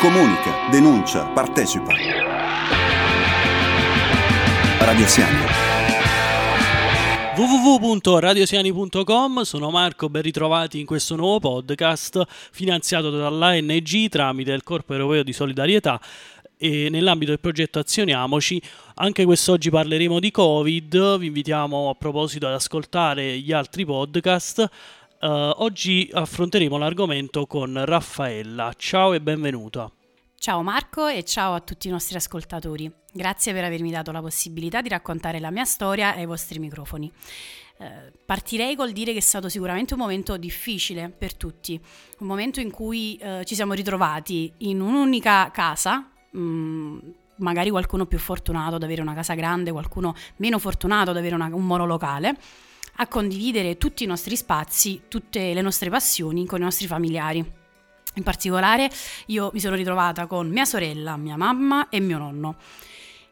Comunica, denuncia, partecipa. Radio Siani. www.radiosiani.com sono Marco, ben ritrovati in questo nuovo podcast finanziato dall'ANG tramite il Corpo Europeo di Solidarietà e nell'ambito del progetto Azioniamoci. Anche quest'oggi parleremo di Covid, vi invitiamo a proposito ad ascoltare gli altri podcast. Uh, oggi affronteremo l'argomento con Raffaella. Ciao e benvenuta. Ciao Marco e ciao a tutti i nostri ascoltatori. Grazie per avermi dato la possibilità di raccontare la mia storia ai vostri microfoni. Eh, partirei col dire che è stato sicuramente un momento difficile per tutti, un momento in cui eh, ci siamo ritrovati in un'unica casa, mh, mm, magari qualcuno più fortunato ad avere una casa grande, qualcuno meno fortunato ad avere una, un monolocale, a condividere tutti i nostri spazi, tutte le nostre passioni con i nostri familiari. In particolare io mi sono ritrovata con mia sorella, mia mamma e mio nonno.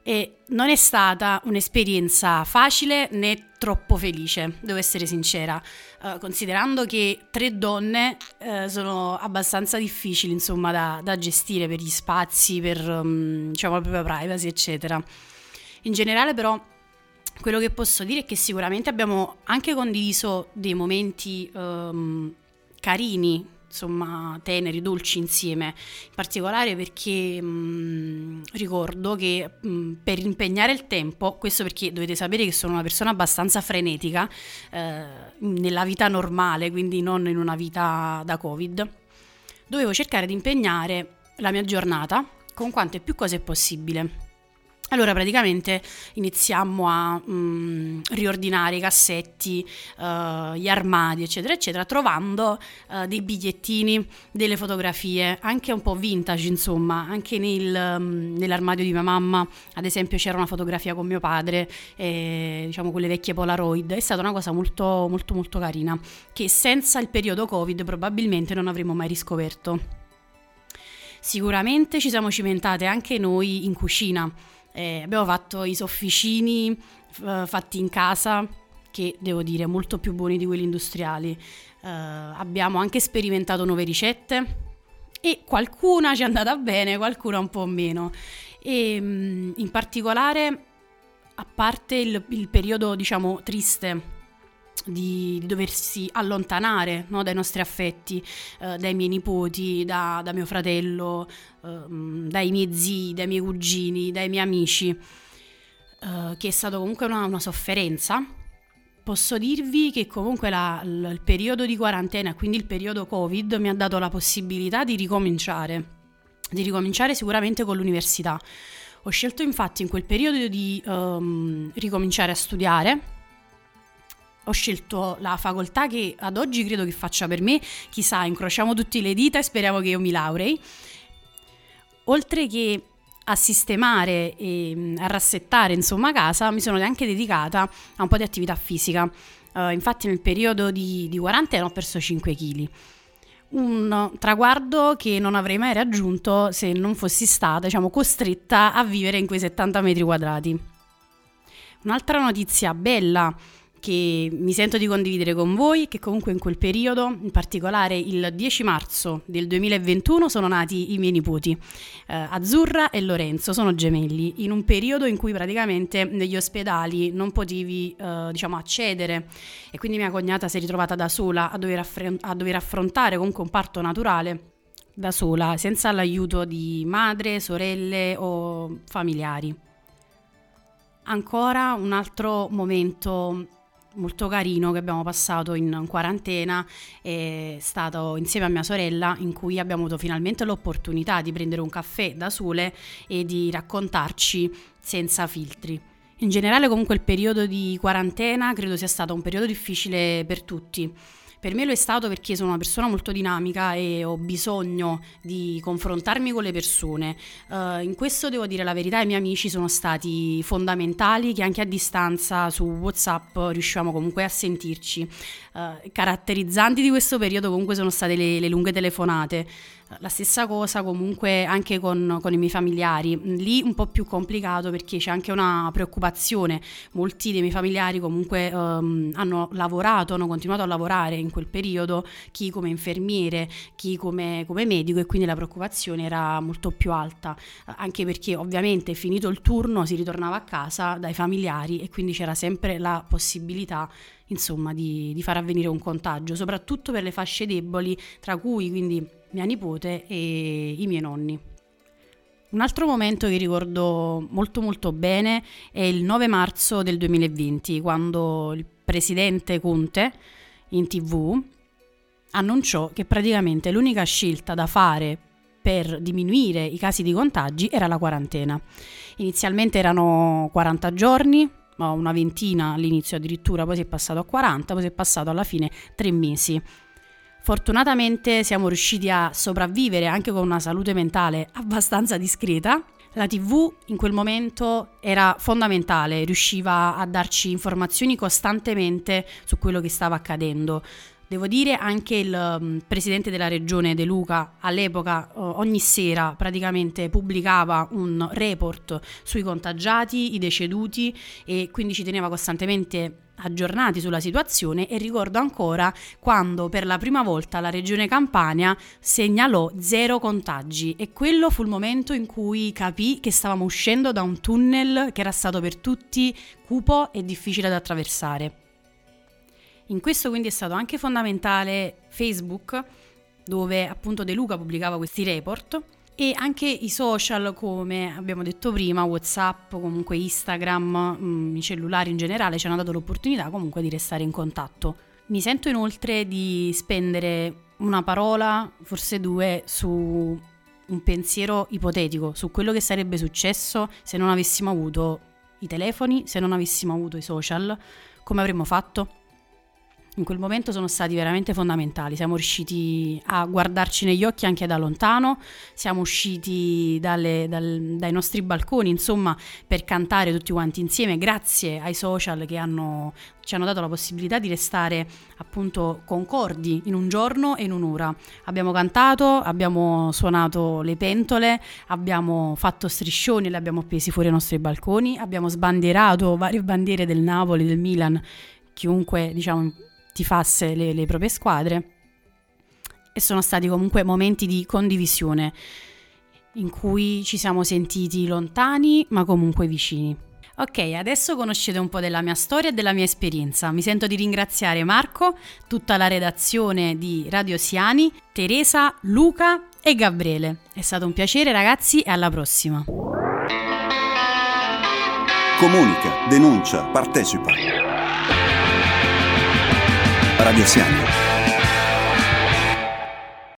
E non è stata un'esperienza facile né troppo felice, devo essere sincera, uh, considerando che tre donne uh, sono abbastanza difficili insomma, da, da, gestire per gli spazi, per um, diciamo, la propria privacy, eccetera. In generale però quello che posso dire è che sicuramente abbiamo anche condiviso dei momenti um, carini insomma teneri, dolci insieme, in particolare perché mh, mm, ricordo che mh, mm, per impegnare il tempo, questo perché dovete sapere che sono una persona abbastanza frenetica eh, nella vita normale, quindi non in una vita da Covid, dovevo cercare di impegnare la mia giornata con quante più cose possibile. Allora praticamente iniziammo a mm, riordinare i cassetti, uh, gli armadi, eccetera, eccetera, trovando uh, dei bigliettini, delle fotografie, anche un po' vintage, insomma, anche nel, um, nell'armadio di mia mamma, ad esempio c'era una fotografia con mio padre, eh, diciamo quelle vecchie Polaroid, è stata una cosa molto, molto, molto carina, che senza il periodo Covid probabilmente non avremmo mai riscoperto. Sicuramente ci siamo cimentate anche noi in cucina eh, abbiamo fatto i sofficini uh, fatti in casa, che devo dire molto più buoni di quelli industriali. Uh, abbiamo anche sperimentato nuove ricette e qualcuna ci è andata bene, qualcuna un po' meno. E um, in particolare, a parte il, il periodo, diciamo, triste di, doversi allontanare no, dai nostri affetti, eh, dai miei nipoti, da, da mio fratello, eh, dai miei zii, dai miei cugini, dai miei amici, eh, che è stato comunque una, una, sofferenza. Posso dirvi che comunque la, l, il periodo di quarantena, quindi il periodo Covid, mi ha dato la possibilità di ricominciare, di ricominciare sicuramente con l'università. Ho scelto infatti in quel periodo di um, ricominciare a studiare, ho scelto la facoltà che ad oggi credo che faccia per me, chissà, incrociamo tutte le dita e speriamo che io mi laurei. Oltre che a sistemare e mm, a rassettare insomma casa, mi sono anche dedicata a un po' di attività fisica. Uh, infatti nel periodo di, di quarantena ho perso 5 kg. Un traguardo che non avrei mai raggiunto se non fossi stata, diciamo, costretta a vivere in quei 70 metri quadrati. Un'altra notizia bella che mi sento di condividere con voi, che comunque in quel periodo, in particolare il 10 marzo del 2021, sono nati i miei nipoti, eh, Azzurra e Lorenzo, sono gemelli, in un periodo in cui praticamente negli ospedali non potevi eh, diciamo, accedere e quindi mia cognata si è ritrovata da sola a dover, affre- a dover affrontare comunque un parto naturale da sola, senza l'aiuto di madre, sorelle o familiari. Ancora un altro momento molto carino che abbiamo passato in quarantena è stato insieme a mia sorella in cui abbiamo avuto finalmente l'opportunità di prendere un caffè da sole e di raccontarci senza filtri. In generale comunque il periodo di quarantena credo sia stato un periodo difficile per tutti per me lo è stato perché sono una persona molto dinamica e ho bisogno di confrontarmi con le persone. Uh, in questo devo dire la verità, i miei amici sono stati fondamentali che anche a distanza su WhatsApp riuscivamo comunque a sentirci. Uh, caratterizzanti di questo periodo comunque sono state le, le lunghe telefonate. La stessa cosa comunque anche con, con, i miei familiari, lì un po' più complicato perché c'è anche una preoccupazione, molti dei miei familiari comunque um, hanno lavorato, hanno continuato a lavorare in quel periodo, chi come infermiere, chi come, come medico e quindi la preoccupazione era molto più alta, anche perché ovviamente finito il turno si ritornava a casa dai familiari e quindi c'era sempre la possibilità insomma di, di far avvenire un contagio, soprattutto per le fasce deboli, tra cui quindi mia nipote e i miei nonni. Un altro momento che ricordo molto molto bene è il 9 marzo del 2020, quando il presidente Conte in tv annunciò che praticamente l'unica scelta da fare per diminuire i casi di contagi era la quarantena. Inizialmente erano 40 giorni, una ventina all'inizio addirittura, poi si è passato a 40, poi si è passato alla fine tre mesi. Fortunatamente siamo riusciti a sopravvivere anche con una salute mentale abbastanza discreta. La TV in quel momento era fondamentale, riusciva a darci informazioni costantemente su quello che stava accadendo. Devo dire anche il um, presidente della regione De Luca all'epoca ogni sera praticamente pubblicava un report sui contagiati, i deceduti e quindi ci teneva costantemente aggiornati sulla situazione e ricordo ancora quando per la prima volta la regione Campania segnalò zero contagi e quello fu il momento in cui capì che stavamo uscendo da un tunnel che era stato per tutti cupo e difficile da attraversare. In questo quindi è stato anche fondamentale Facebook, dove appunto De Luca pubblicava questi report, e anche i social come abbiamo detto prima, Whatsapp, comunque Instagram, mm, i cellulari in generale ci hanno dato l'opportunità comunque di restare in contatto. Mi sento inoltre di spendere una parola, forse due, su un pensiero ipotetico, su quello che sarebbe successo se non avessimo avuto i telefoni, se non avessimo avuto i social, come avremmo fatto? In quel momento sono stati veramente fondamentali. Siamo riusciti a guardarci negli occhi anche da lontano, siamo usciti dalle, dal, dai nostri balconi, insomma, per cantare tutti quanti insieme, grazie ai social che hanno, ci hanno dato la possibilità di restare appunto concordi in un giorno e in un'ora. Abbiamo cantato, abbiamo suonato le pentole, abbiamo fatto striscioni, le abbiamo appesi fuori ai nostri balconi, abbiamo sbandierato varie bandiere del Napoli, del Milan chiunque diciamo tifasse le, le proprie squadre e sono stati comunque momenti di condivisione in cui ci siamo sentiti lontani ma comunque vicini. Ok, adesso conoscete un po' della mia storia e della mia esperienza. Mi sento di ringraziare Marco, tutta la redazione di Radio Siani, Teresa, Luca e Gabriele. È stato un piacere ragazzi e alla prossima. Comunica, denuncia, partecipa. Radio Siamo.